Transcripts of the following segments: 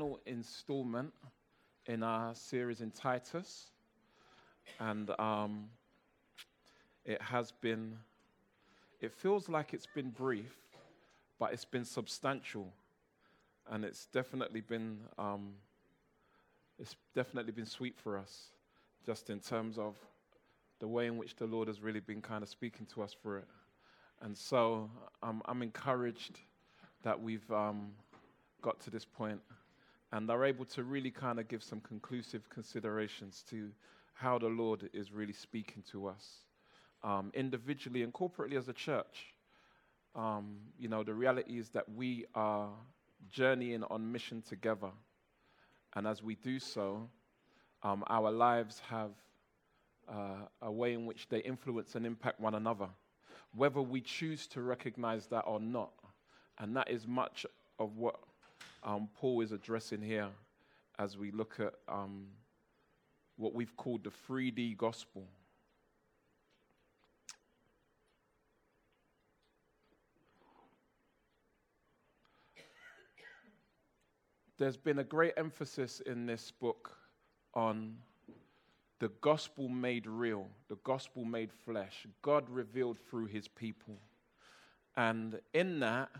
final installment in our series in Titus. And um, it has been, it feels like it's been brief, but it's been substantial. And it's definitely been, um, it's definitely been sweet for us, just in terms of the way in which the Lord has really been kind of speaking to us for it. And so um, I'm encouraged that we've um, got to this point and are able to really kind of give some conclusive considerations to how the Lord is really speaking to us um, individually and corporately as a church. Um, you know, the reality is that we are journeying on mission together. And as we do so, um, our lives have uh, a way in which they influence and impact one another, whether we choose to recognize that or not. And that is much of what um, Paul is addressing here as we look at um, what we've called the 3D gospel. There's been a great emphasis in this book on the gospel made real, the gospel made flesh, God revealed through his people. And in that,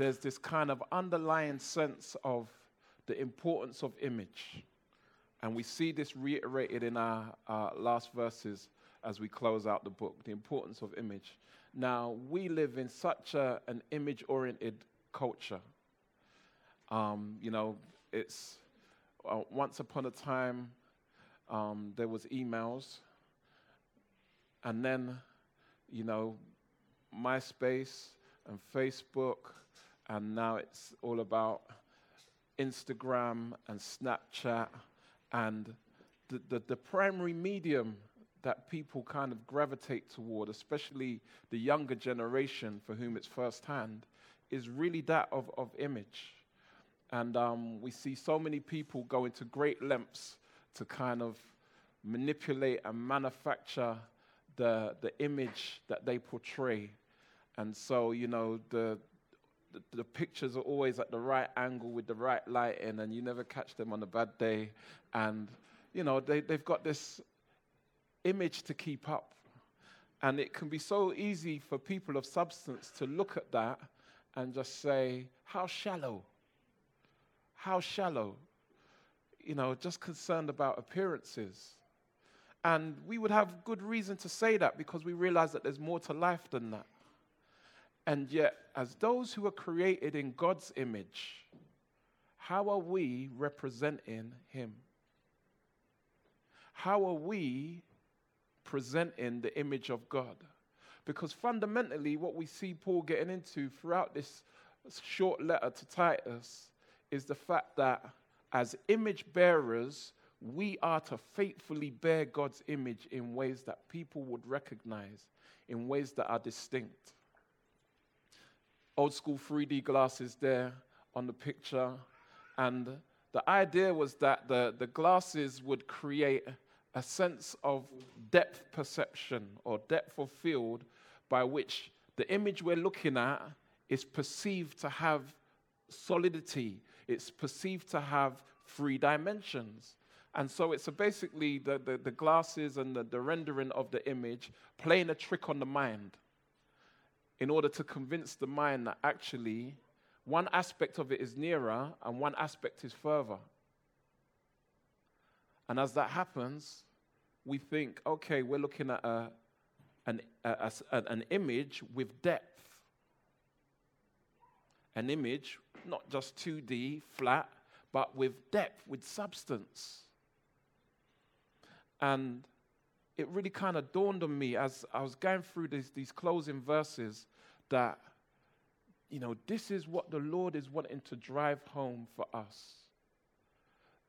there's this kind of underlying sense of the importance of image. And we see this reiterated in our, last verses as we close out the book the importance of image. Now, we live in such a, an image oriented culture. Um, you know, it's uh, once upon a time um, there was emails, and then, you know, MySpace and Facebook and now it's all about Instagram and Snapchat and the, the, the, primary medium that people kind of gravitate toward, especially the younger generation for whom it's firsthand, is really that of, of image. And um, we see so many people go into great lengths to kind of manipulate and manufacture the, the image that they portray. And so, you know, the, the, the, pictures are always at the right angle with the right lighting, and you never catch them on a bad day. And, you know, they, they've got this image to keep up. And it can be so easy for people of substance to look at that and just say, How shallow? How shallow? You know, just concerned about appearances. And we would have good reason to say that because we realize that there's more to life than that. And yet, as those who are created in God's image, how are we representing Him? How are we presenting the image of God? Because fundamentally, what we see Paul getting into throughout this short letter to Titus is the fact that as image bearers, we are to faithfully bear God's image in ways that people would recognize, in ways that are distinct old school 3D glasses there on the picture. And the idea was that the, the glasses would create a sense of depth perception or depth of field by which the image we're looking at is perceived to have solidity, it's perceived to have three dimensions. And so it's basically the, the, the, glasses and the, the rendering of the image playing a trick on the mind in order to convince the mind that actually one aspect of it is nearer and one aspect is further. And as that happens, we think, okay, we're looking at a, an, a, a, an image with depth. An image, not just 2D, flat, but with depth, with substance. And it really kind of dawned on me as I was going through these, these closing verses that, you know, this is what the Lord is wanting to drive home for us.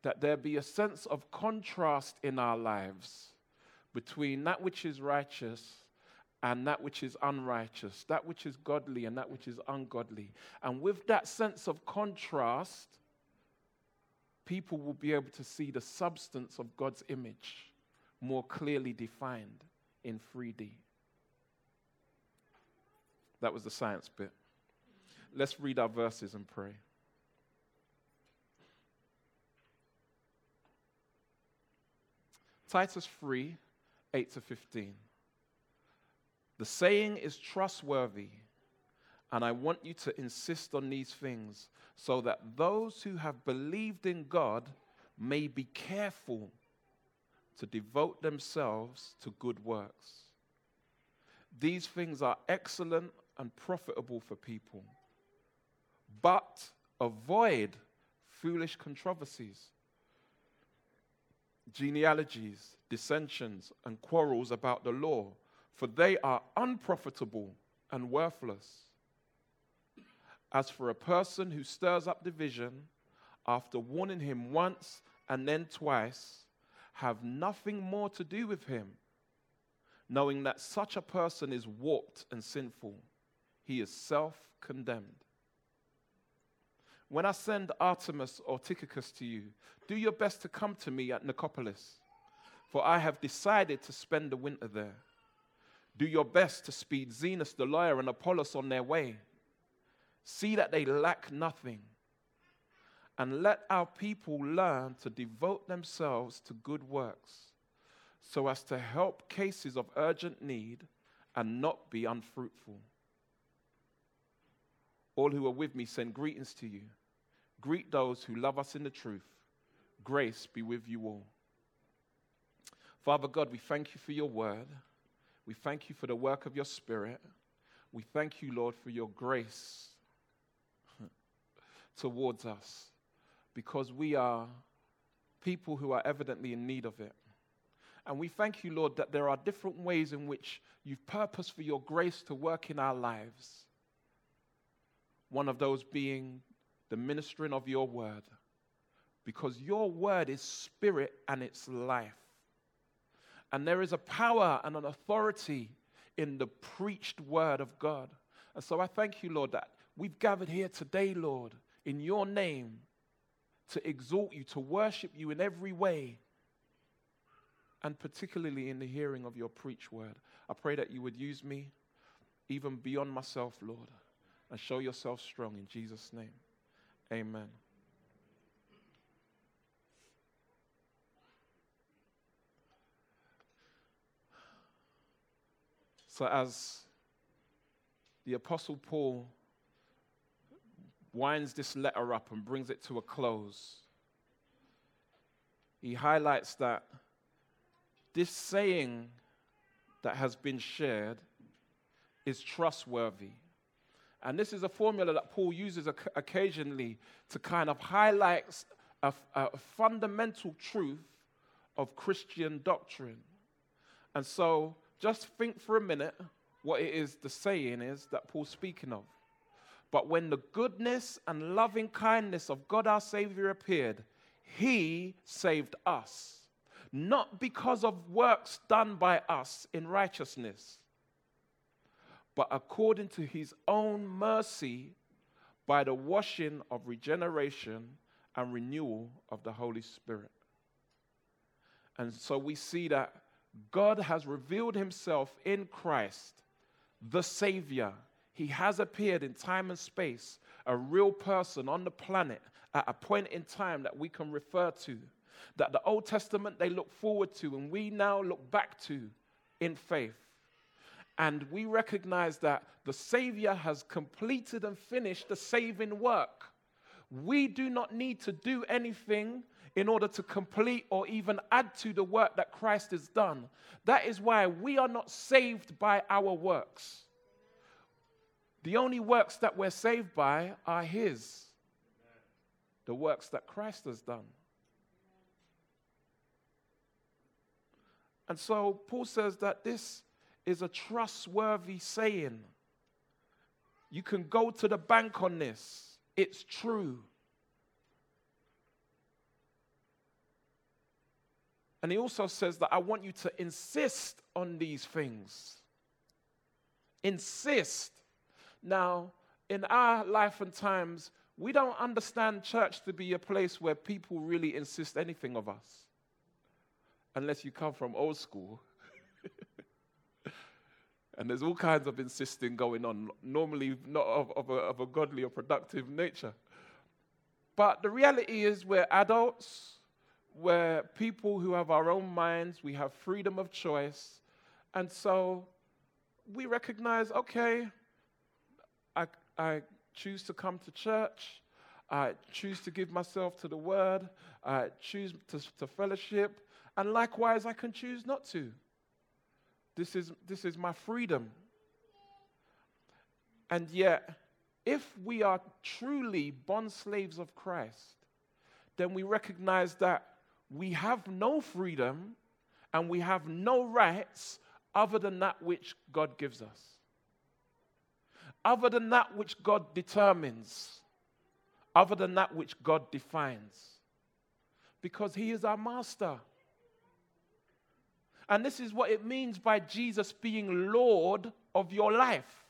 That there be a sense of contrast in our lives between that which is righteous and that which is unrighteous, that which is godly and that which is ungodly. And with that sense of contrast, people will be able to see the substance of God's image more clearly defined in 3D. That was the science bit. Let's read our verses and pray. Titus 3 8 to 15. The saying is trustworthy, and I want you to insist on these things so that those who have believed in God may be careful to devote themselves to good works. These things are excellent and profitable for people, but avoid foolish controversies, genealogies, dissensions, and quarrels about the law, for they are unprofitable and worthless. As for a person who stirs up division, after warning him once and then twice, have nothing more to do with him, knowing that such a person is warped and sinful. He is self condemned. When I send Artemas or Tychicus to you, do your best to come to me at Nicopolis, for I have decided to spend the winter there. Do your best to speed Zenas the lawyer and Apollos on their way. See that they lack nothing and let our people learn to devote themselves to good works so as to help cases of urgent need and not be unfruitful. All who are with me send greetings to you. Greet those who love us in the truth. Grace be with you all. Father God, we thank you for your word. We thank you for the work of your spirit. We thank you, Lord, for your grace towards us because we are people who are evidently in need of it. And we thank you, Lord, that there are different ways in which you've purposed for your grace to work in our lives. One of those being the ministering of your word, because your word is spirit and it's life. And there is a power and an authority in the preached word of God. And so I thank you, Lord, that we've gathered here today, Lord, in your name to exalt you, to worship you in every way, and particularly in the hearing of your preach word. I pray that you would use me even beyond myself, Lord, and show yourself strong in Jesus' name. Amen. So, as the Apostle Paul winds this letter up and brings it to a close, he highlights that this saying that has been shared is trustworthy. And this is a formula that Paul uses occasionally to kind of highlight a, a fundamental truth of Christian doctrine. And so just think for a minute what it is the saying is that Paul's speaking of. But when the goodness and loving kindness of God our Savior appeared, he saved us, not because of works done by us in righteousness, but according to his own mercy by the washing of regeneration and renewal of the Holy Spirit. And so we see that God has revealed himself in Christ, the Savior he has appeared in time and space, a real person on the planet at a point in time that we can refer to, that the Old Testament they look forward to, and we now look back to in faith. And we recognize that the Savior has completed and finished the saving work. We do not need to do anything in order to complete or even add to the work that Christ has done. That is why we are not saved by our works. The only works that we're saved by are His, the works that Christ has done. And so Paul says that this is a trustworthy saying. You can go to the bank on this, it's true. And he also says that I want you to insist on these things. Insist. Now, in our life and times, we don't understand church to be a place where people really insist anything of us. Unless you come from old school. And there's all kinds of insisting going on, normally not of, of, a, of a godly or productive nature. But the reality is, we're adults, we're people who have our own minds, we have freedom of choice, and so we recognize okay, I, I choose to come to church, I choose to give myself to the word, I choose to, to fellowship, and likewise, I can choose not to. This is, this is my freedom. And yet, if we are truly bond slaves of Christ, then we recognize that we have no freedom and we have no rights other than that which God gives us, other than that which God determines, other than that which God defines, because He is our master. And this is what it means by Jesus being Lord of your life.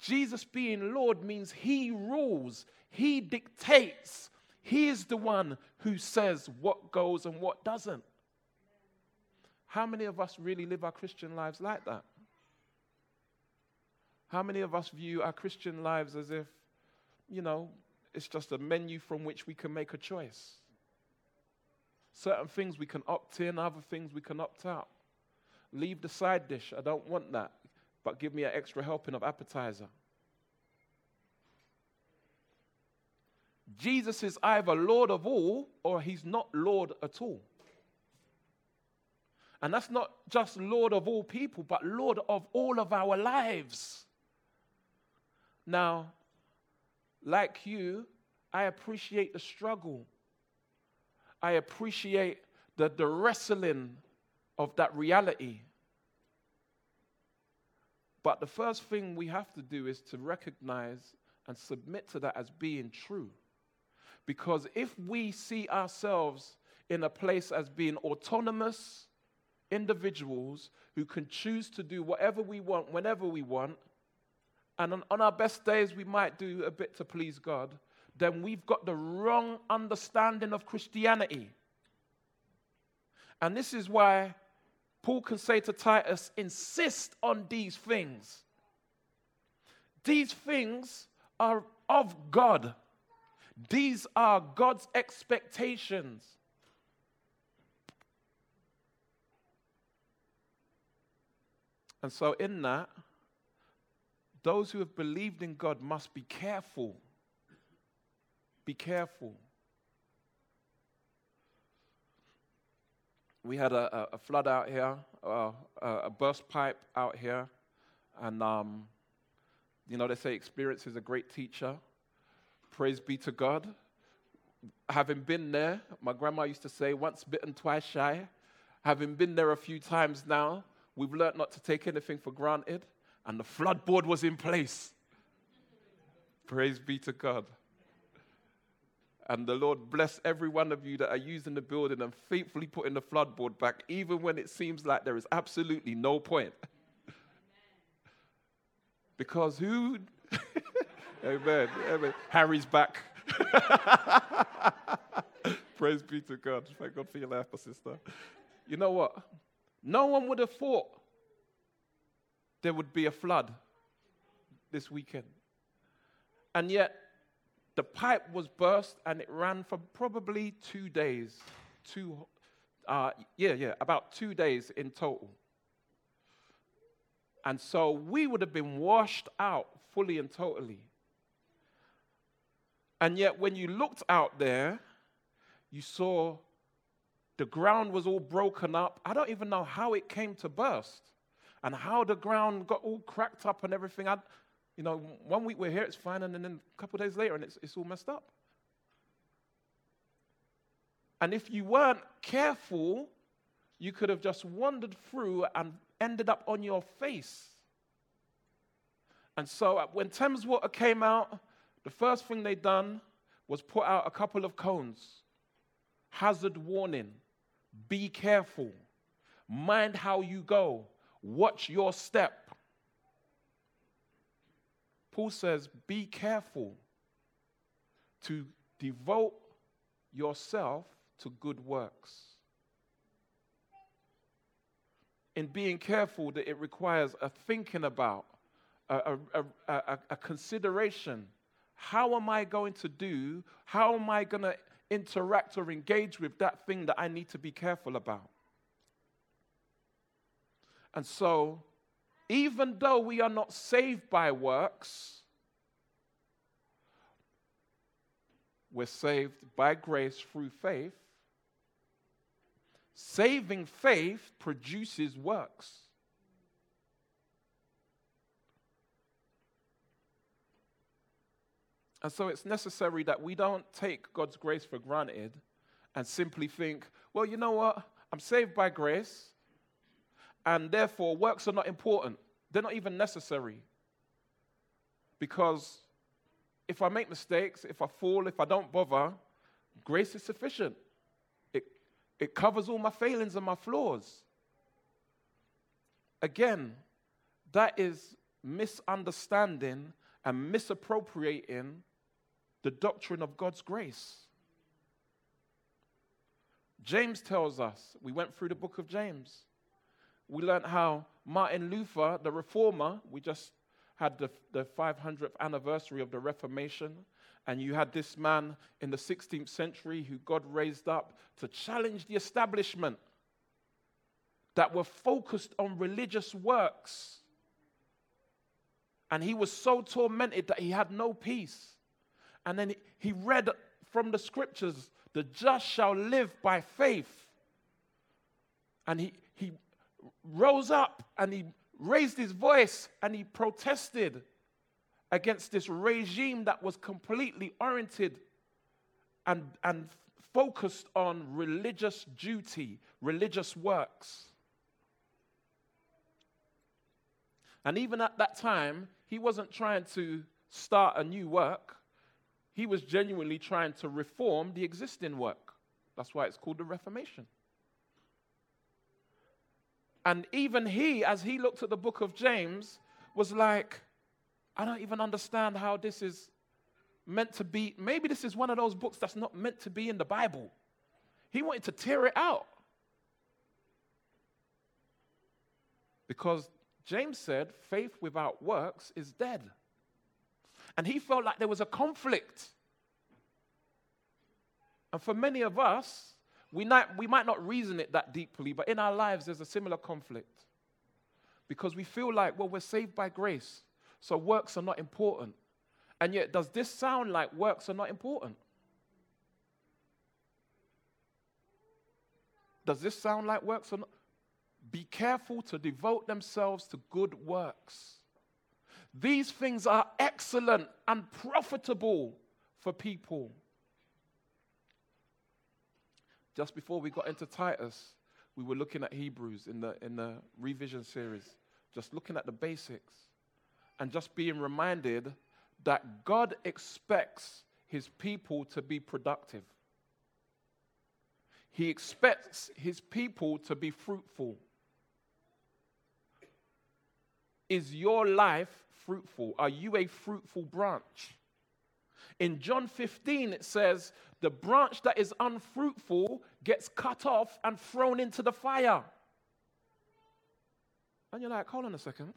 Jesus being Lord means He rules, He dictates. He is the one who says what goes and what doesn't. How many of us really live our Christian lives like that? How many of us view our Christian lives as if, you know, it's just a menu from which we can make a choice? Certain things we can opt in, other things we can opt out. Leave the side dish, I don't want that, but give me an extra helping of appetizer. Jesus is either Lord of all or he's not Lord at all. And that's not just Lord of all people, but Lord of all of our lives. Now, like you, I appreciate the struggle. I appreciate the, the wrestling of that reality. But the first thing we have to do is to recognize and submit to that as being true. Because if we see ourselves in a place as being autonomous individuals who can choose to do whatever we want, whenever we want, and on, on our best days we might do a bit to please God, then we've got the wrong understanding of Christianity. And this is why Paul can say to Titus, insist on these things. These things are of God. These are God's expectations. And so, in that, those who have believed in God must be careful be careful. We had a, a flood out here, uh, a burst pipe out here, and um, you know, they say experience is a great teacher. Praise be to God. Having been there, my grandma used to say, once bitten, twice shy. Having been there a few times now, we've learned not to take anything for granted, and the floodboard was in place. Praise be to God. And the Lord bless every one of you that are using the building and faithfully putting the floodboard back, even when it seems like there is absolutely no point. because who? Amen. Amen. Harry's back. Praise be to God. Thank God for your life, my sister. You know what? No one would have thought there would be a flood this weekend. And yet, the pipe was burst and it ran for probably two days. Two, uh, yeah, yeah, about two days in total. And so we would have been washed out fully and totally. And yet, when you looked out there, you saw the ground was all broken up. I don't even know how it came to burst and how the ground got all cracked up and everything. I, you know, one week we're here, it's fine, and then a couple days later, and it's, it's all messed up. And if you weren't careful, you could have just wandered through and ended up on your face. And so uh, when Thames Water came out, the first thing they done was put out a couple of cones. Hazard warning. Be careful. Mind how you go. Watch your step. Paul says, Be careful to devote yourself to good works. In being careful, that it requires a thinking about, a, a, a, a consideration. How am I going to do? How am I going to interact or engage with that thing that I need to be careful about. And so, even though we are not saved by works, we're saved by grace through faith. Saving faith produces works. And so it's necessary that we don't take God's grace for granted and simply think, well, you know what? I'm saved by grace, and therefore works are not important. They're not even necessary. Because if I make mistakes, if I fall, if I don't bother, grace is sufficient. It, it covers all my failings and my flaws. Again, that is misunderstanding and misappropriating the doctrine of God's grace. James tells us, we went through the book of James. We learned how Martin Luther, the reformer, we just had the, the 500th anniversary of the Reformation, and you had this man in the 16th century who God raised up to challenge the establishment that were focused on religious works. And he was so tormented that he had no peace. And then he read from the scriptures, the just shall live by faith. And he, he rose up and he raised his voice and he protested against this regime that was completely oriented and, and focused on religious duty, religious works. And even at that time, he wasn't trying to start a new work. He was genuinely trying to reform the existing work. That's why it's called the Reformation. And even he, as he looked at the book of James, was like, I don't even understand how this is meant to be. Maybe this is one of those books that's not meant to be in the Bible. He wanted to tear it out. Because James said, faith without works is dead. And he felt like there was a conflict. And for many of us, we, not, we might not reason it that deeply, but in our lives, there's a similar conflict. Because we feel like, well, we're saved by grace, so works are not important. And yet, does this sound like works are not important? Does this sound like works are not? Be careful to devote themselves to good works. These things are excellent and profitable for people. Just before we got into Titus, we were looking at Hebrews in the, in the revision series, just looking at the basics and just being reminded that God expects his people to be productive. He expects his people to be fruitful. Is your life fruitful? Are you a fruitful branch? In John 15, it says, The branch that is unfruitful gets cut off and thrown into the fire. And you're like, hold on a second.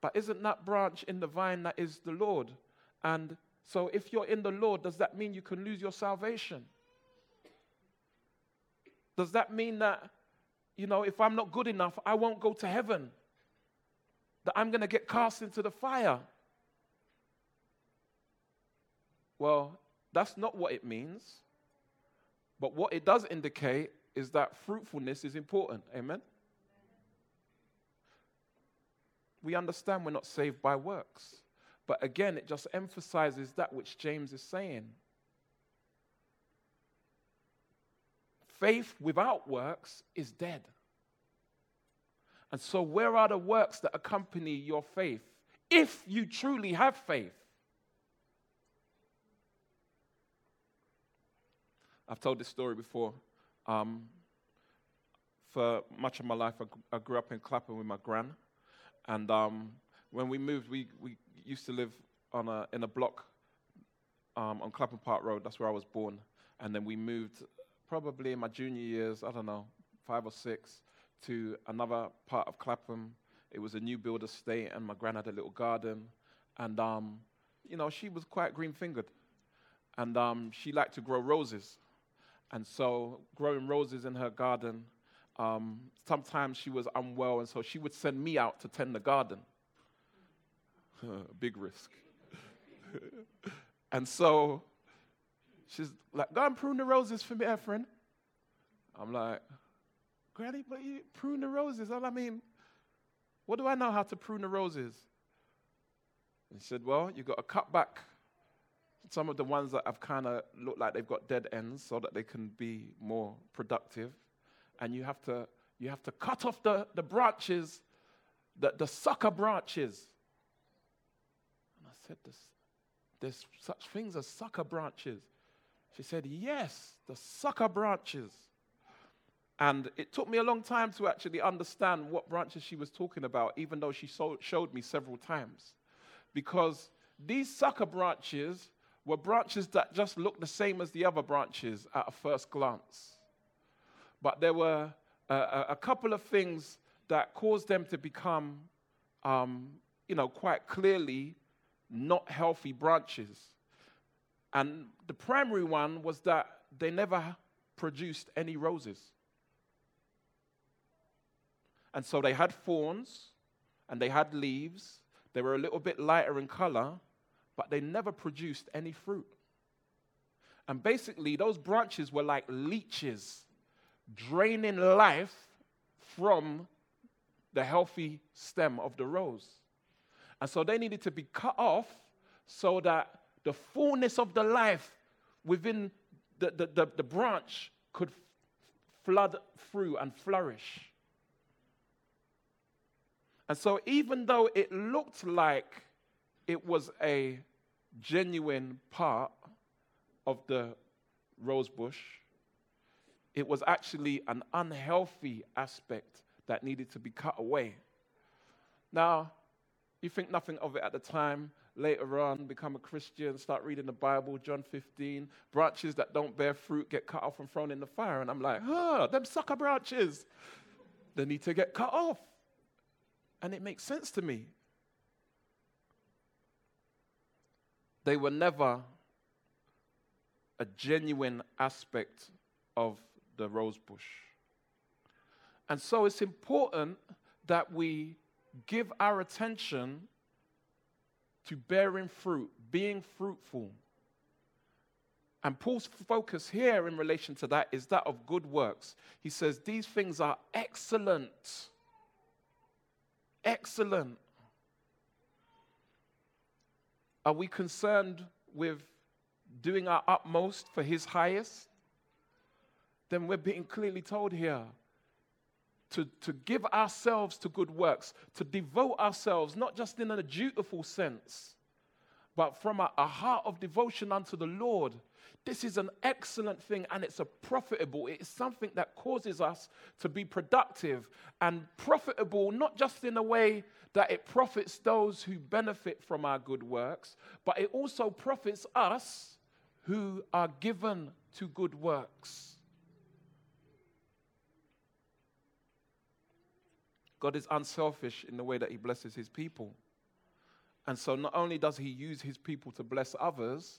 But isn't that branch in the vine that is the Lord? And so if you're in the Lord, does that mean you can lose your salvation? Does that mean that, you know, if I'm not good enough, I won't go to heaven? that I'm going to get cast into the fire. Well, that's not what it means. But what it does indicate is that fruitfulness is important. Amen? We understand we're not saved by works. But again, it just emphasizes that which James is saying. Faith without works is dead. And so, where are the works that accompany your faith? If you truly have faith. I've told this story before. Um, for much of my life, I, grew up in Clapham with my gran. And um, when we moved, we, we used to live on a, in a block um, on Clapham Park Road. That's where I was born. And then we moved probably in my junior years, I don't know, five or six, to another part of Clapham. It was a new build estate, and my gran had a little garden. And, um, you know, she was quite green fingered. and um, she liked to grow roses. And so, growing roses in her garden, um, sometimes she was unwell, and so she would send me out to tend the garden. Big risk. and so, she's like, Go and prune the roses for me, Ephraim. I'm like, Granny, but you prune the roses. I mean, what do I know how to prune the roses? And he said, Well, you've got to cut back some of the ones that have kind of looked like they've got dead ends so that they can be more productive. And you have to, you have to cut off the, the branches, the, the sucker branches. And I said, there's, there's such things as sucker branches. She said, Yes, the sucker branches. And it took me a long time to actually understand what branches she was talking about, even though she so, showed me several times. Because these sucker branches were branches that just looked the same as the other branches at a first glance. But there were a, a couple of things that caused them to become, um, you know, quite clearly not healthy branches. And the primary one was that they never produced any roses. And so they had thorns and they had leaves. They were a little bit lighter in color, but they never produced any fruit. And basically, those branches were like leeches draining life from the healthy stem of the rose. And so they needed to be cut off so that the fullness of the life within the, the, the, the branch could flood through and flourish. And so, even though it looked like it was a genuine part of the rose bush, it was actually an unhealthy aspect that needed to be cut away. Now, you think nothing of it at the time. Later on, become a Christian, start reading the Bible, John 15. Branches that don't bear fruit get cut off and thrown in the fire. And I'm like, huh, them sucker branches. They need to get cut off. And it makes sense to me. They were never a genuine aspect of the rose bush. And so it's important that we give our attention to bearing fruit, being fruitful. And Paul's focus here in relation to that is that of good works. He says, These things are excellent excellent. Are we concerned with doing our utmost for His highest? Then we're being clearly told here to, to give ourselves to good works, to devote ourselves, not just in a dutiful sense, but from a, a heart of devotion unto the Lord this is an excellent thing and it's a profitable. It's something that causes us to be productive and profitable, not just in a way that it profits those who benefit from our good works, but it also profits us who are given to good works. God is unselfish in the way that He blesses His people. And so, not only does He use His people to bless others,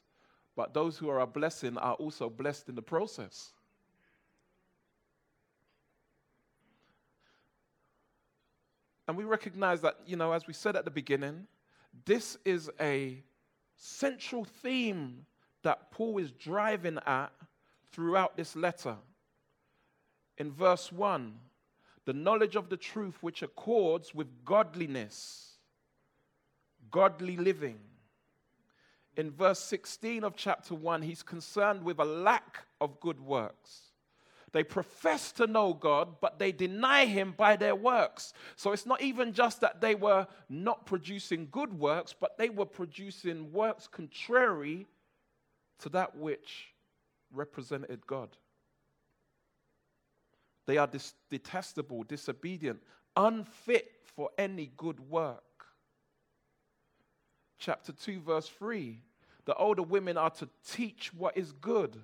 but those who are a blessing are also blessed in the process. And we recognize that, you know, as we said at the beginning, this is a central theme that Paul is driving at throughout this letter. In verse 1, the knowledge of the truth which accords with godliness, godly living in verse 16 of chapter 1, he's concerned with a lack of good works. They profess to know God, but they deny Him by their works. So it's not even just that they were not producing good works, but they were producing works contrary to that which represented God. They are dis- detestable, disobedient, unfit for any good work. Chapter 2, verse 3 the older women are to teach what is good.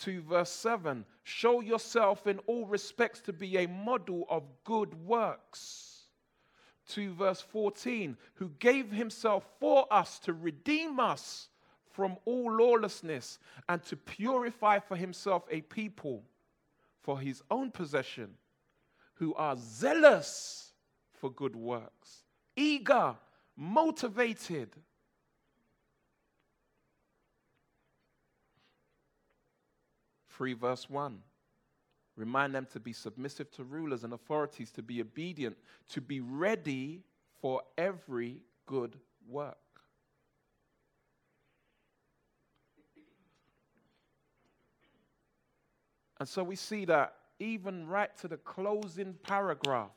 2 verse 7 Show yourself in all respects to be a model of good works. 2 verse 14 Who gave himself for us to redeem us from all lawlessness and to purify for himself a people for his own possession who are zealous for good works, eager, motivated. Three verse one. Remind them to be submissive to rulers and authorities, to be obedient, to be ready for every good work. And so we see that even right to the closing paragraph,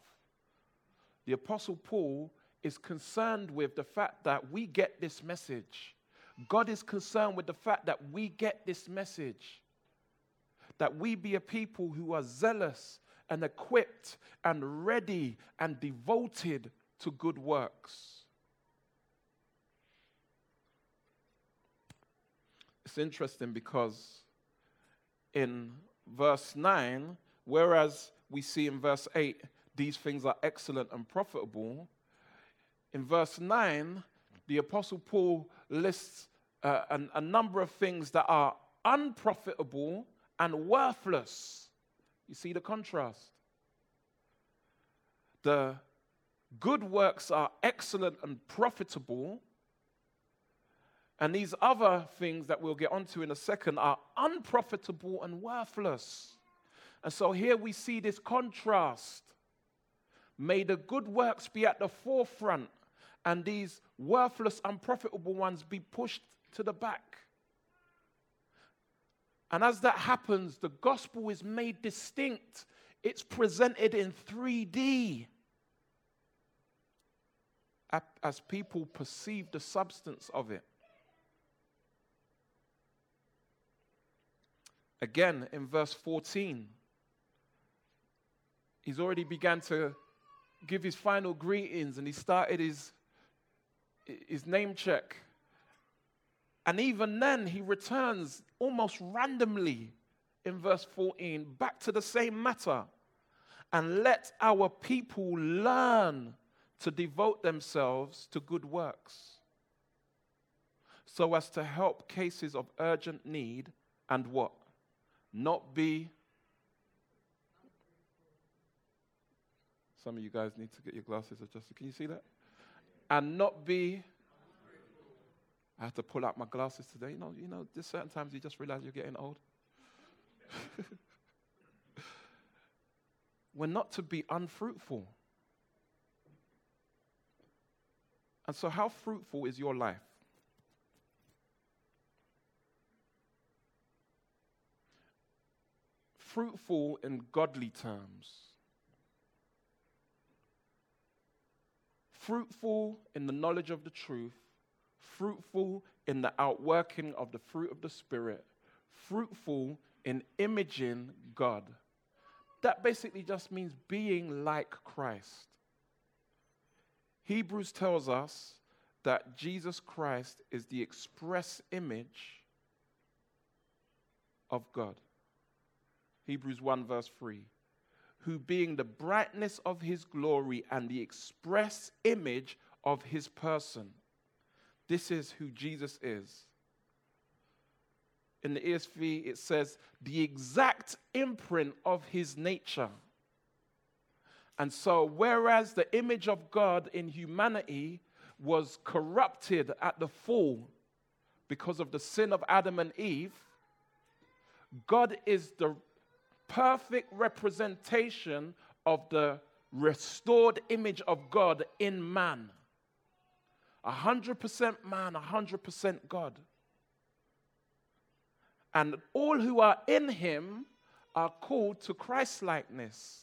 the Apostle Paul is concerned with the fact that we get this message. God is concerned with the fact that we get this message. That we be a people who are zealous and equipped and ready and devoted to good works. It's interesting because in verse 9, whereas we see in verse 8, these things are excellent and profitable, in verse 9, the Apostle Paul lists uh, an, a number of things that are unprofitable and worthless. You see the contrast. The good works are excellent and profitable, and these other things that we'll get onto in a second are unprofitable and worthless. And so here we see this contrast. May the good works be at the forefront, and these worthless, unprofitable ones be pushed to the back. And as that happens, the gospel is made distinct. It's presented in 3D as people perceive the substance of it. Again, in verse 14, he's already began to give his final greetings and he started his, his name check. And even then, he returns almost randomly in verse 14 back to the same matter. And let our people learn to devote themselves to good works so as to help cases of urgent need and what? Not be. Some of you guys need to get your glasses adjusted. Can you see that? And not be. I have to pull out my glasses today. You know, you know, there's certain times you just realize you're getting old. We're not to be unfruitful. And so, how fruitful is your life? fruitful in godly terms. Fruitful in the knowledge of the truth, fruitful in the outworking of the fruit of the Spirit, fruitful in imaging God. That basically just means being like Christ. Hebrews tells us that Jesus Christ is the express image of God. Hebrews 1, verse 3. Who, being the brightness of his glory and the express image of his person. This is who Jesus is. In the ESV, it says, the exact imprint of his nature. And so, whereas the image of God in humanity was corrupted at the fall because of the sin of Adam and Eve, God is the perfect representation of the restored image of God in man. 100% man, 100% God. And all who are in him are called to Christlikeness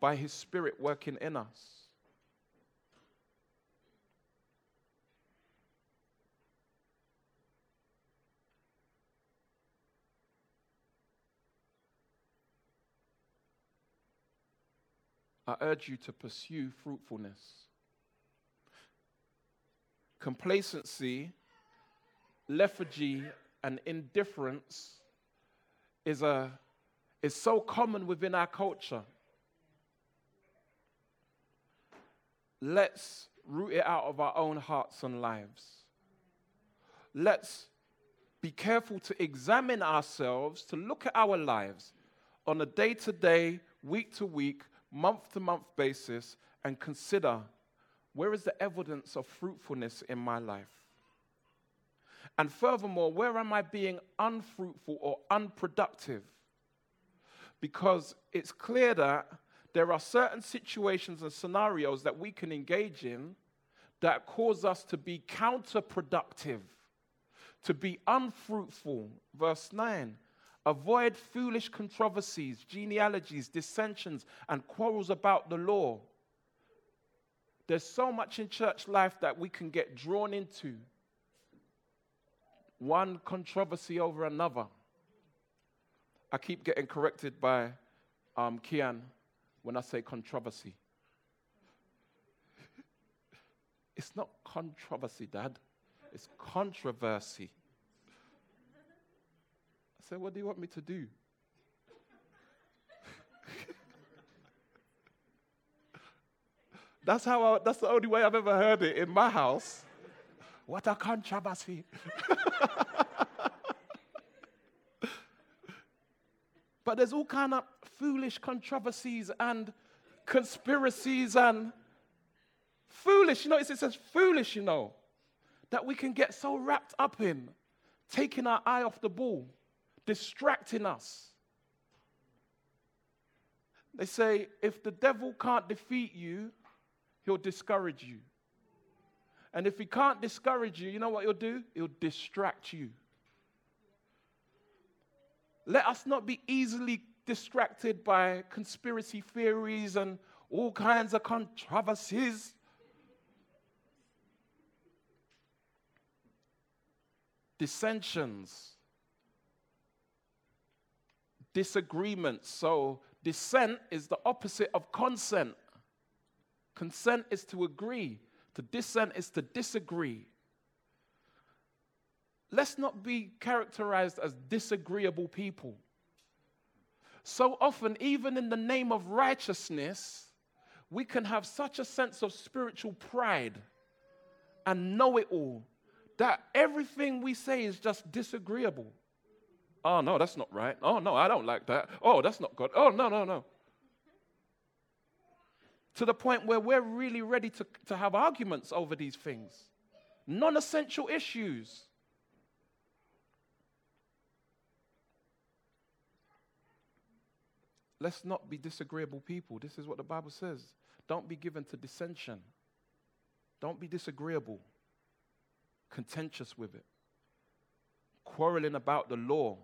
by his Spirit working in us. I urge you to pursue fruitfulness. Complacency, lethargy, and indifference is, a, is so common within our culture. Let's root it out of our own hearts and lives. let's be careful to examine ourselves, to look at our lives on a day to day, week to week, month to month basis, and consider where is the evidence of fruitfulness in my life? And furthermore, where am I being unfruitful or unproductive? Because it's clear that there are certain situations and scenarios that we can engage in that cause us to be counterproductive, to be unfruitful. Verse 9 Avoid foolish controversies, genealogies, dissensions, and quarrels about the law. There's so much in church life that we can get drawn into one controversy over another. I keep getting corrected by um, Kian when I say controversy. it's not controversy, Dad, it's controversy. Said, What do you want me to do? that's how I, that's the only way I've ever heard it in my house. What a controversy. but there's all kind of foolish controversies and conspiracies and foolish, you know, it says foolish, you know, that we can get so wrapped up in, taking our eye off the ball, distracting us. They say if the devil can't defeat you, he'll discourage you. And if he can't discourage you, you know what he'll do? He'll distract you. Let us not be easily distracted by conspiracy theories and all kinds of controversies. Dissensions, disagreements. So, dissent is the opposite of consent. Consent is to agree. To dissent is to disagree. Let's not be characterized as disagreeable people. So often, even in the name of righteousness, we can have such a sense of spiritual pride and know it all that everything we say is just disagreeable. Oh, no, that's not right. Oh, no, I don't like that. Oh, that's not good. Oh, no, no, no to the point where we're really ready to, to have arguments over these things. Non essential issues. Let's not be disagreeable people. This is what the Bible says. Don't be given to dissension. Don't be disagreeable, contentious with it, quarreling about the law,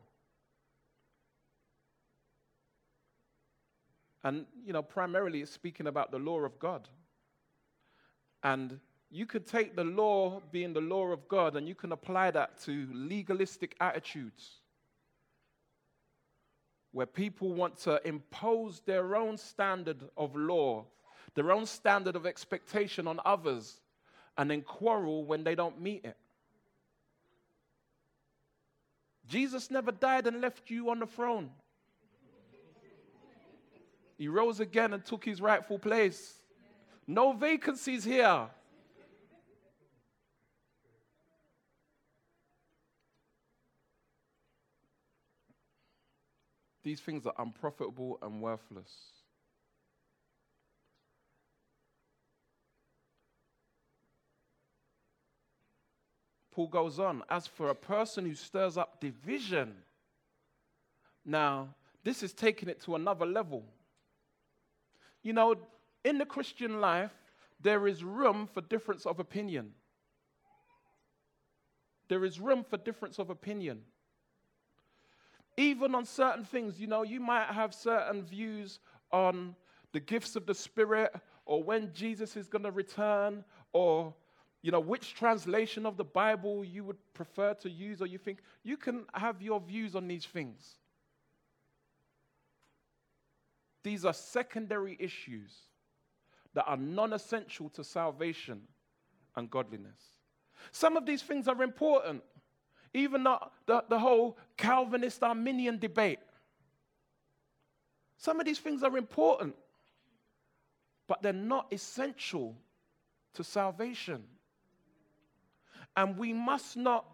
And, you know, primarily it's speaking about the law of God. And you could take the law being the law of God and you can apply that to legalistic attitudes where people want to impose their own standard of law, their own standard of expectation on others, and then quarrel when they don't meet it. Jesus never died and left you on the throne. He rose again and took his rightful place. No vacancies here. These things are unprofitable and worthless. Paul goes on, as for a person who stirs up division, now this is taking it to another level. You know, in the Christian life, there is room for difference of opinion. There is room for difference of opinion. Even on certain things, you know, you might have certain views on the gifts of the Spirit or when Jesus is going to return or, you know, which translation of the Bible you would prefer to use or you think you can have your views on these things. These are secondary issues that are non essential to salvation and godliness. Some of these things are important, even the, the, the whole Calvinist Arminian debate. Some of these things are important, but they're not essential to salvation. And we must not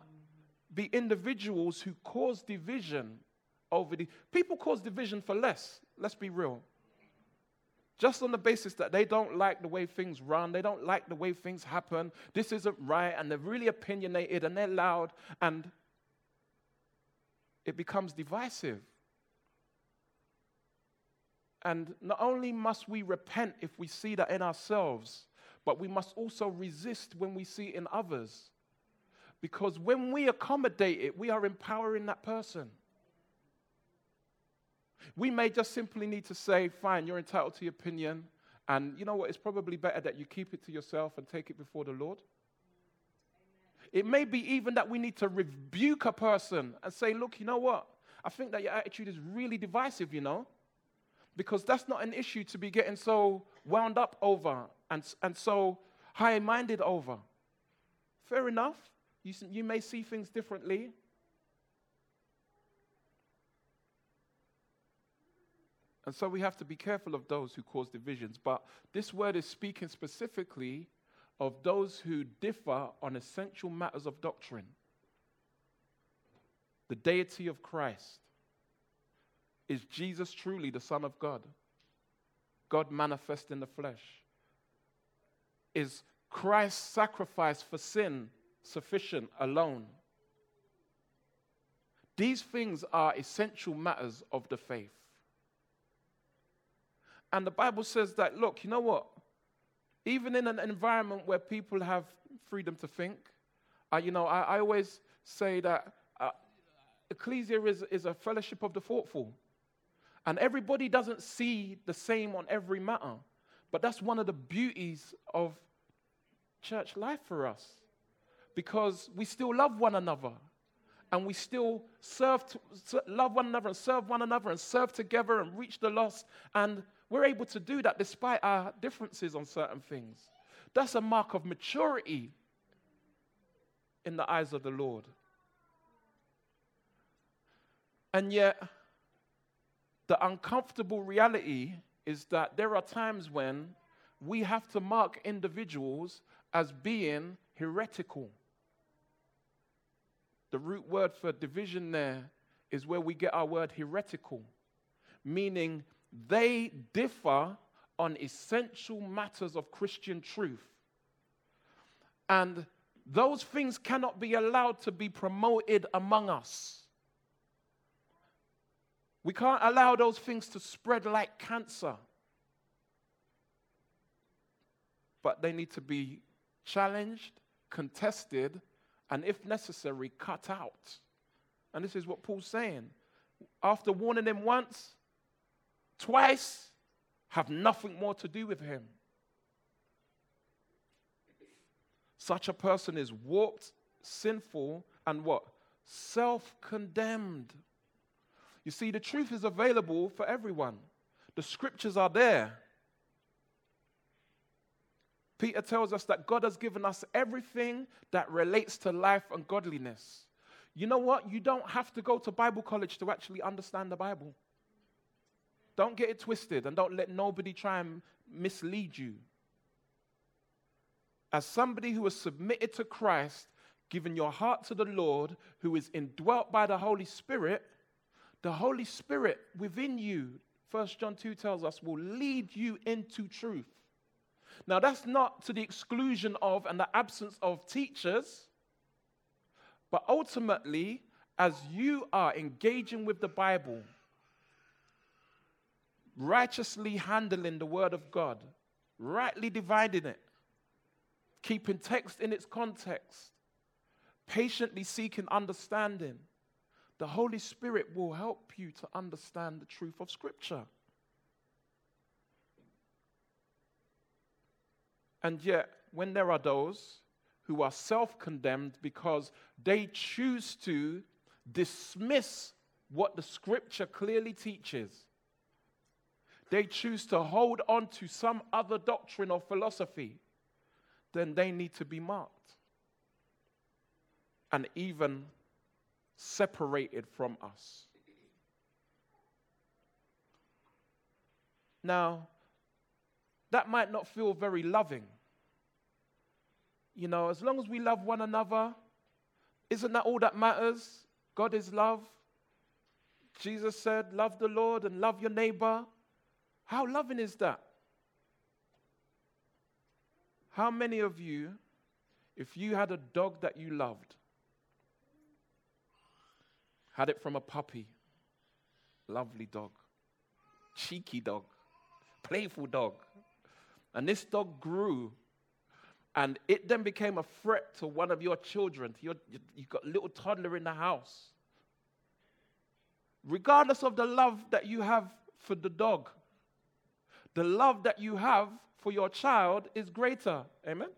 be individuals who cause division over the. People cause division for less, let's be real. Just on the basis that they don't like the way things run, they don't like the way things happen, this isn't right, and they're really opinionated and they're loud, and it becomes divisive. And not only must we repent if we see that in ourselves, but we must also resist when we see it in others. Because when we accommodate it, we are empowering that person. We may just simply need to say, fine, you're entitled to your opinion. And you know what? It's probably better that you keep it to yourself and take it before the Lord. It may be even that we need to rebuke a person and say, look, you know what? I think that your attitude is really divisive, you know? Because that's not an issue to be getting so wound up over and, and so high minded over. Fair enough. You, you may see things differently. And so we have to be careful of those who cause divisions. But this word is speaking specifically of those who differ on essential matters of doctrine. The deity of Christ. Is Jesus truly the Son of God? God manifest in the flesh? Is Christ's sacrifice for sin sufficient alone? These things are essential matters of the faith. And the Bible says that, look, you know what? Even in an environment where people have freedom to think, uh, you know, I, I, always say that uh, ecclesia is, is a fellowship of the thoughtful. And everybody doesn't see the same on every matter. But that's one of the beauties of church life for us. Because we still love one another. And we still serve, to, love one another and serve one another and serve together and reach the lost. And we're able to do that despite our differences on certain things. That's a mark of maturity in the eyes of the Lord. And yet, the uncomfortable reality is that there are times when we have to mark individuals as being heretical. The root word for division there is where we get our word heretical, meaning they differ on essential matters of Christian truth. And those things cannot be allowed to be promoted among us. We can't allow those things to spread like cancer. But they need to be challenged, contested, and if necessary, cut out. And this is what Paul's saying. After warning them once, twice, have nothing more to do with him. Such a person is warped, sinful, and what? Self condemned. You see, the truth is available for everyone, the scriptures are there. Peter tells us that God has given us everything that relates to life and godliness. You know what? You don't have to go to Bible college to actually understand the Bible. Don't get it twisted and don't let nobody try and mislead you. As somebody who has submitted to Christ, given your heart to the Lord, who is indwelt by the Holy Spirit, the Holy Spirit within you, 1 John 2 tells us, will lead you into truth. Now, that's not to the exclusion of and the absence of teachers, but ultimately, as you are engaging with the Bible, righteously handling the Word of God, rightly dividing it, keeping text in its context, patiently seeking understanding, the Holy Spirit will help you to understand the truth of Scripture. And yet, when there are those who are self condemned because they choose to dismiss what the Scripture clearly teaches, they choose to hold on to some other doctrine or philosophy, then they need to be marked and even separated from us. Now, that might not feel very loving. You know, as long as we love one another, Isn't that all that matters? God is love. Jesus said, Love the Lord and love your neighbor. How loving is that? How many of you, if you had a dog that you loved, had it from a puppy, lovely dog, cheeky dog, playful dog, and this dog grew and it then became a threat to one of your children, your, you've got little toddler in the house. Regardless of the love that you have for the dog, the love that you have for your child is greater. Amen?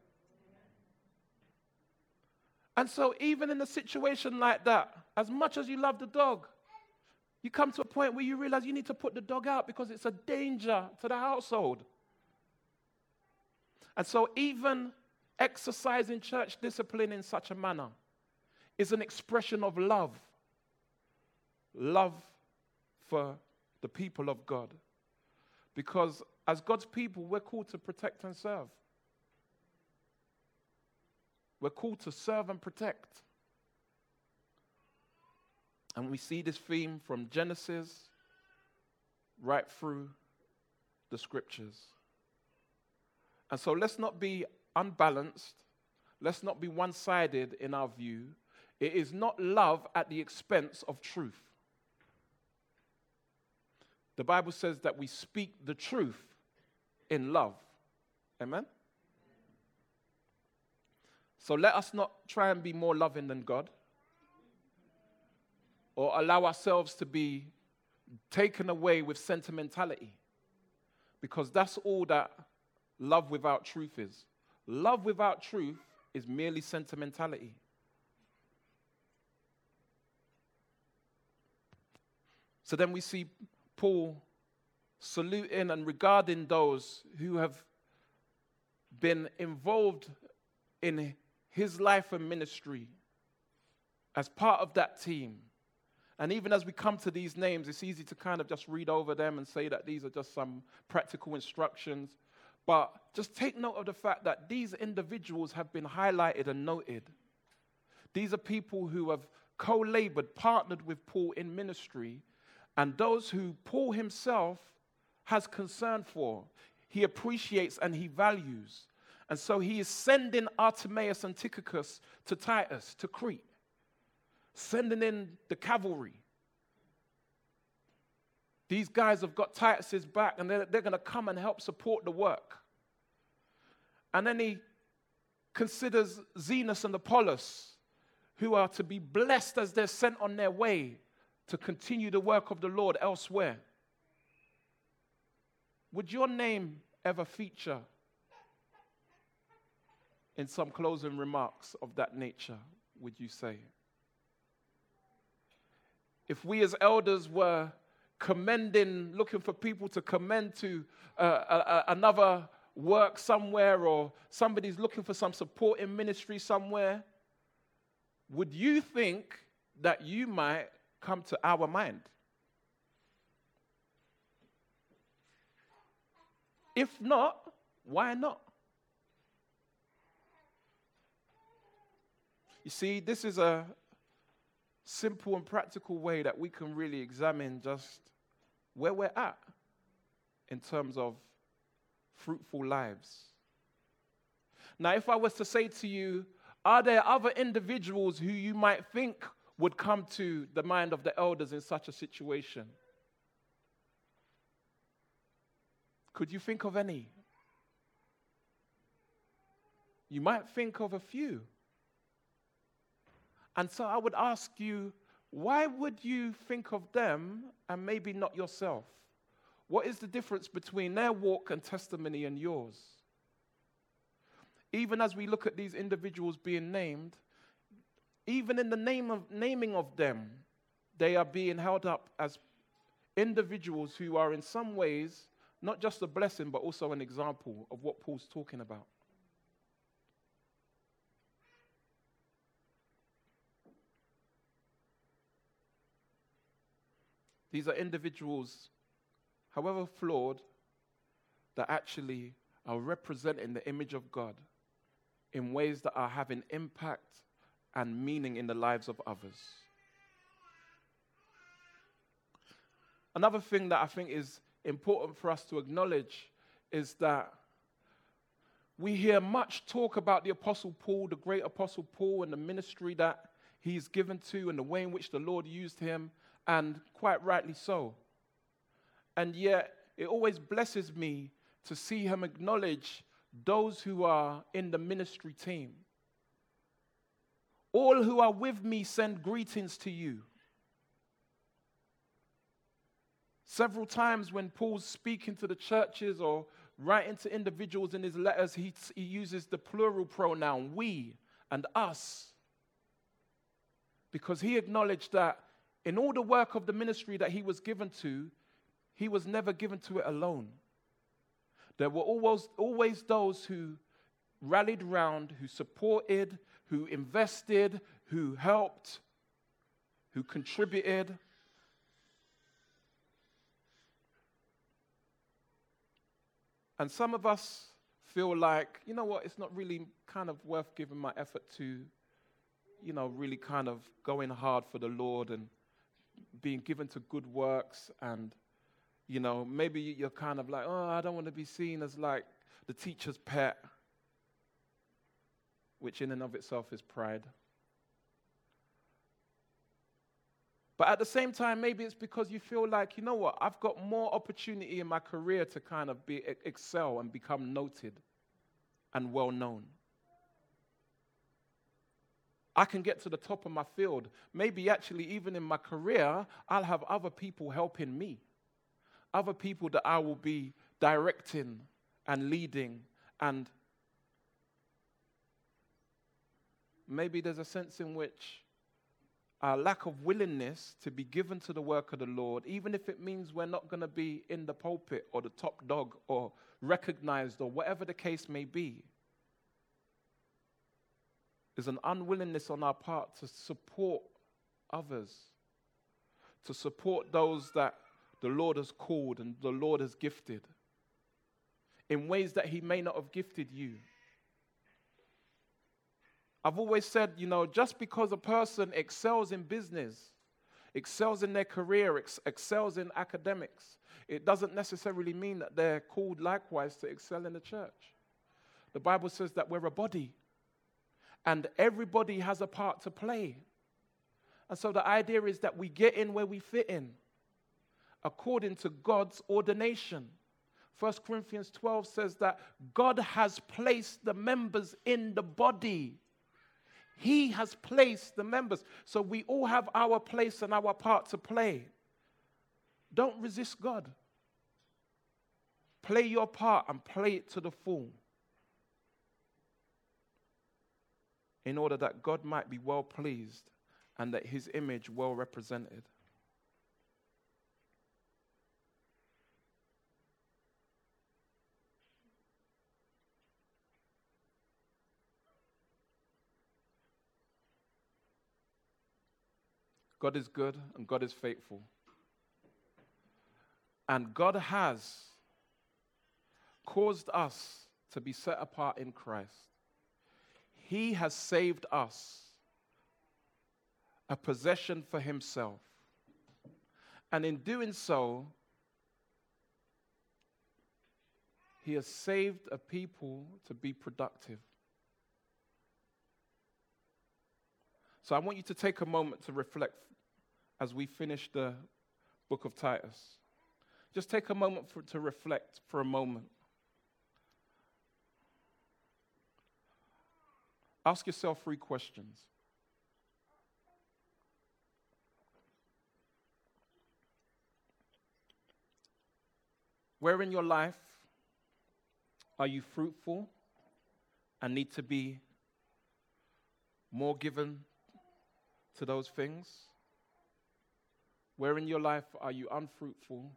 And so, even in a situation like that, as much as you love the dog, you come to a point where you realize you need to put the dog out because it's a danger to the household. And so, even exercising church discipline in such a manner is an expression of love. Love for the people of God. Because as God's people, we're called to protect and serve. We're called to serve and protect. And we see this theme from Genesis right through the scriptures. And so let's not be unbalanced. Let's not be one sided in our view. It is not love at the expense of truth. The Bible says that we speak the truth in love. Amen? So let us not try and be more loving than God or allow ourselves to be taken away with sentimentality because that's all that love without truth is. Love without truth is merely sentimentality. So then we see Paul saluting and regarding those who have been involved in his life and ministry as part of that team. And even as we come to these names, it's easy to kind of just read over them and say that these are just some practical instructions. But just take note of the fact that these individuals have been highlighted and noted. These are people who have co labored, partnered with Paul in ministry, and those who Paul himself has concern for, he appreciates and he values. And so he is sending Artemas and Tychicus to Titus, to Crete, sending in the cavalry. These guys have got Titus's back and they're, they're going to come and help support the work. And then he considers Zenas and Apollos, who are to be blessed as they're sent on their way to continue the work of the Lord elsewhere. Would your name ever feature in some closing remarks of that nature, would you say? If we as elders were commending, looking for people to commend to uh, a, a, another work somewhere or somebody's looking for some support in ministry somewhere, would you think that you might come to our mind? If not, why not? You see, this is a simple and practical way that we can really examine just where we're at in terms of fruitful lives. Now, if I was to say to you, are there other individuals who you might think would come to the mind of the elders in such a situation? Could you think of any? You might think of a few. And so I would ask you, why would you think of them and maybe not yourself? What is the difference between their walk and testimony and yours? Even as we look at these individuals being named, even in the name of naming of them, they are being held up as individuals who are in some ways not just a blessing, but also an example of what Paul's talking about. These are individuals, however flawed, that actually are representing the image of God in ways that are having impact and meaning in the lives of others. Another thing that I think is important for us to acknowledge is that we hear much talk about the Apostle Paul, the great Apostle Paul, and the ministry that he's given to, and the way in which the Lord used him, and quite rightly so. And yet, it always blesses me to see him acknowledge those who are in the ministry team. All who are with me send greetings to you. Several times when Paul's speaking to the churches or writing to individuals in his letters, he, he uses the plural pronoun we and us. Because he acknowledged that in all the work of the ministry that he was given to, he was never given to it alone. There were always, always those who rallied round, who supported, who invested, who helped, who contributed. And some of us feel like, you know what, it's not really kind of worth giving my effort to, you know, really kind of going hard for the Lord and being given to good works and you know, maybe you're kind of like, oh, I don't want to be seen as like the teacher's pet, which in and of itself is pride. But at the same time, maybe it's because you feel like, you know what, I've got more opportunity in my career to kind of be, excel and become noted and well known. I can get to the top of my field. Maybe actually, even in my career, I'll have other people helping me other people that I will be directing and leading and maybe there's a sense in which our lack of willingness to be given to the work of the Lord, even if it means we're not going to be in the pulpit or the top dog or recognized or whatever the case may be, is an unwillingness on our part to support others, to support those that the Lord has called and the Lord has gifted in ways that He may not have gifted you. I've always said, you know, just because a person excels in business, excels in their career, ex- excels in academics, it doesn't necessarily mean that they're called likewise to excel in the church. The Bible says that we're a body, and everybody has a part to play. And so the idea is that we get in where we fit in according to God's ordination. 1 Corinthians 12 says that God has placed the members in the body. He has placed the members. So we all have our place and our part to play. Don't resist God. Play your part and play it to the full. In order that God might be well pleased and that his image well represented. God is good and God is faithful. And God has caused us to be set apart in Christ. He has saved us a possession for Himself. And in doing so, He has saved a people to be productive. So I want you to take a moment to reflect as we finish the book of Titus. Just take a moment for, to reflect for a moment. Ask yourself three questions. Where in your life are you fruitful and need to be more given to those things? Where in your life are you unfruitful?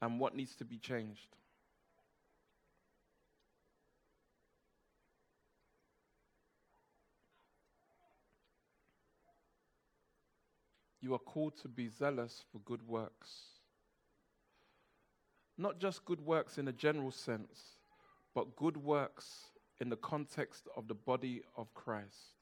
And what needs to be changed? You are called to be zealous for good works. Not just good works in a general sense, but good works in the context of the body of Christ.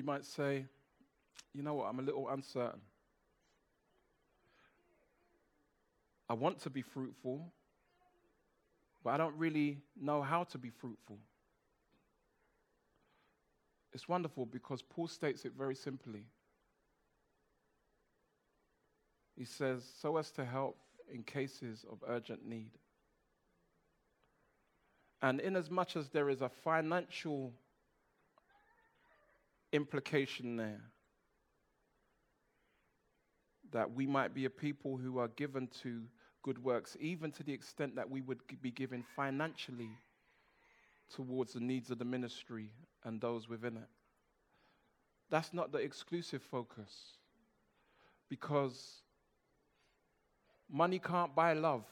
You might say, you know what, I'm a little uncertain. I want to be fruitful, but I don't really know how to be fruitful. It's wonderful because Paul states it very simply. He says, so as to help in cases of urgent need. And inasmuch as there is a financial implication there. That we might be a people who are given to good works, even to the extent that we would be given financially towards the needs of the ministry and those within it. That's not the exclusive focus. Because money can't buy love.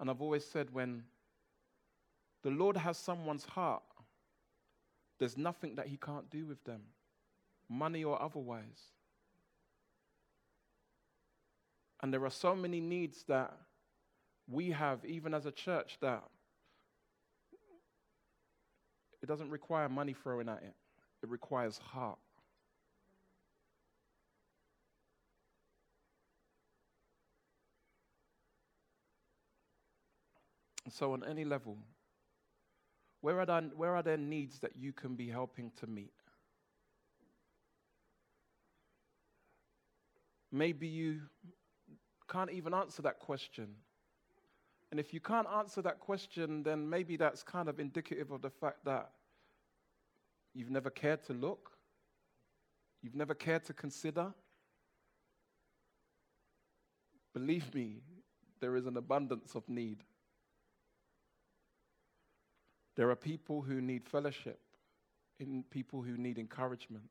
And I've always said when the Lord has someone's heart, there's nothing that he can't do with them, money or otherwise. And there are so many needs that we have, even as a church, that it doesn't require money thrown at it, it requires heart. And so, on any level, where are, there, where are there needs that you can be helping to meet? Maybe you can't even answer that question. And if you can't answer that question, then maybe that's kind of indicative of the fact that you've never cared to look, you've never cared to consider. Believe me, there is an abundance of need. There are people who need fellowship, in people who need encouragement.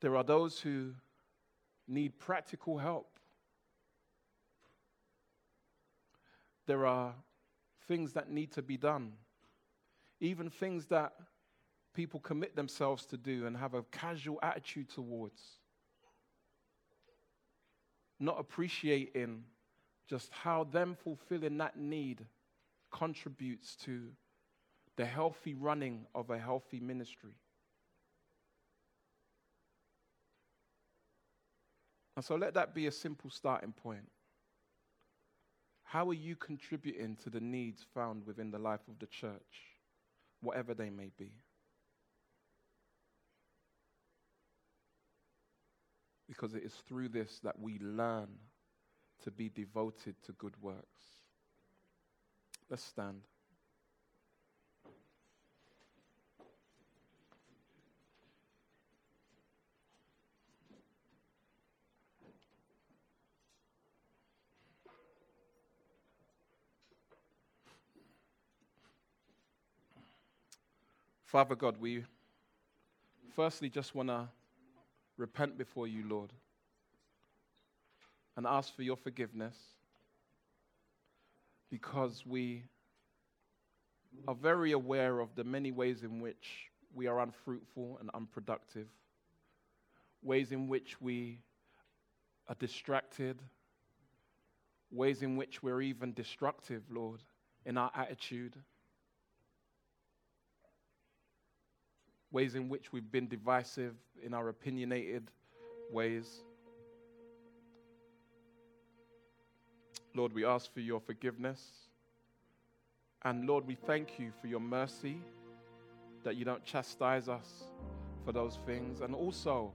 There are those who need practical help. There are things that need to be done, even things that people commit themselves to do and have a casual attitude towards, not appreciating just how them fulfilling that need contributes to the healthy running of a healthy ministry. And so let that be a simple starting point. How are you contributing to the needs found within the life of the church, whatever they may be? Because it is through this that we learn to be devoted to good works. Let's stand. Father God, we firstly just want to repent before you, Lord, and ask for your forgiveness because we are very aware of the many ways in which we are unfruitful and unproductive, ways in which we are distracted, ways in which we're even destructive, Lord, in our attitude, ways in which we've been divisive in our opinionated ways. Lord, we ask for your forgiveness. And Lord, we thank you for your mercy that you don't chastise us for those things. And also,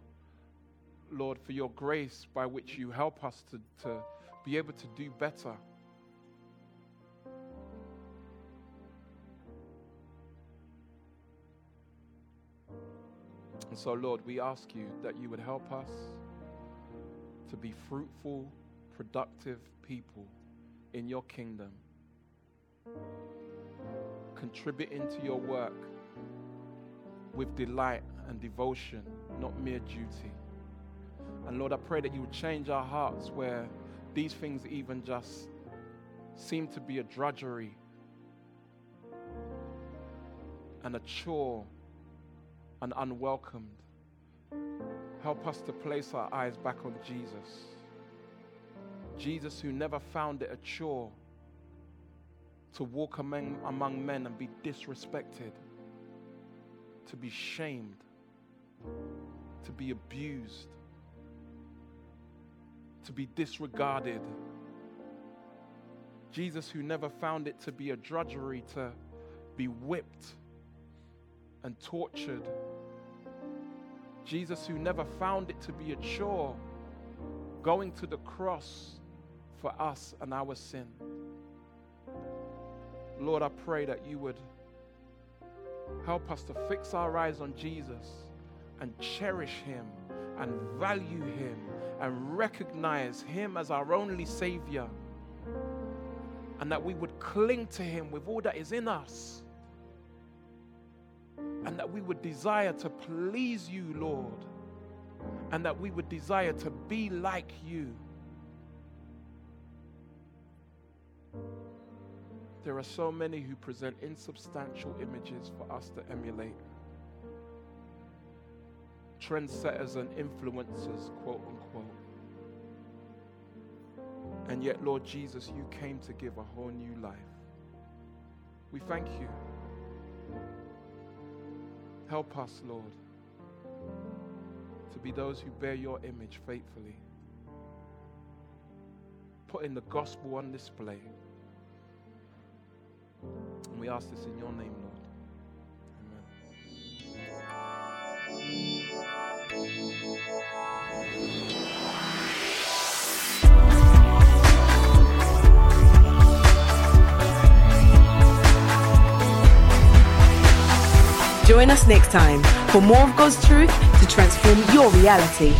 Lord, for your grace by which you help us to, to be able to do better. And so, Lord, we ask you that you would help us to be fruitful, productive people in your kingdom contributing to your work with delight and devotion, not mere duty. And Lord, I pray that you would change our hearts where these things even just seem to be a drudgery and a chore and unwelcomed. Help us to place our eyes back on Jesus. Jesus, who never found it a chore to walk among, among men and be disrespected, to be shamed, to be abused, to be disregarded. Jesus, who never found it to be a drudgery to be whipped and tortured. Jesus, who never found it to be a chore, going to the cross for us and our sin. Lord, I pray that you would help us to fix our eyes on Jesus and cherish him and value him and recognize him as our only Savior. And that we would cling to him with all that is in us. And that we would desire to please you, Lord. And that we would desire to be like you. There are so many who present insubstantial images for us to emulate. Trendsetters and influencers, quote unquote. And yet, Lord Jesus, you came to give a whole new life. We thank you. Help us, Lord, to be those who bear your image faithfully, putting the gospel on display. And we ask this in your name, Lord. Join us next time for more of God's truth to transform your reality.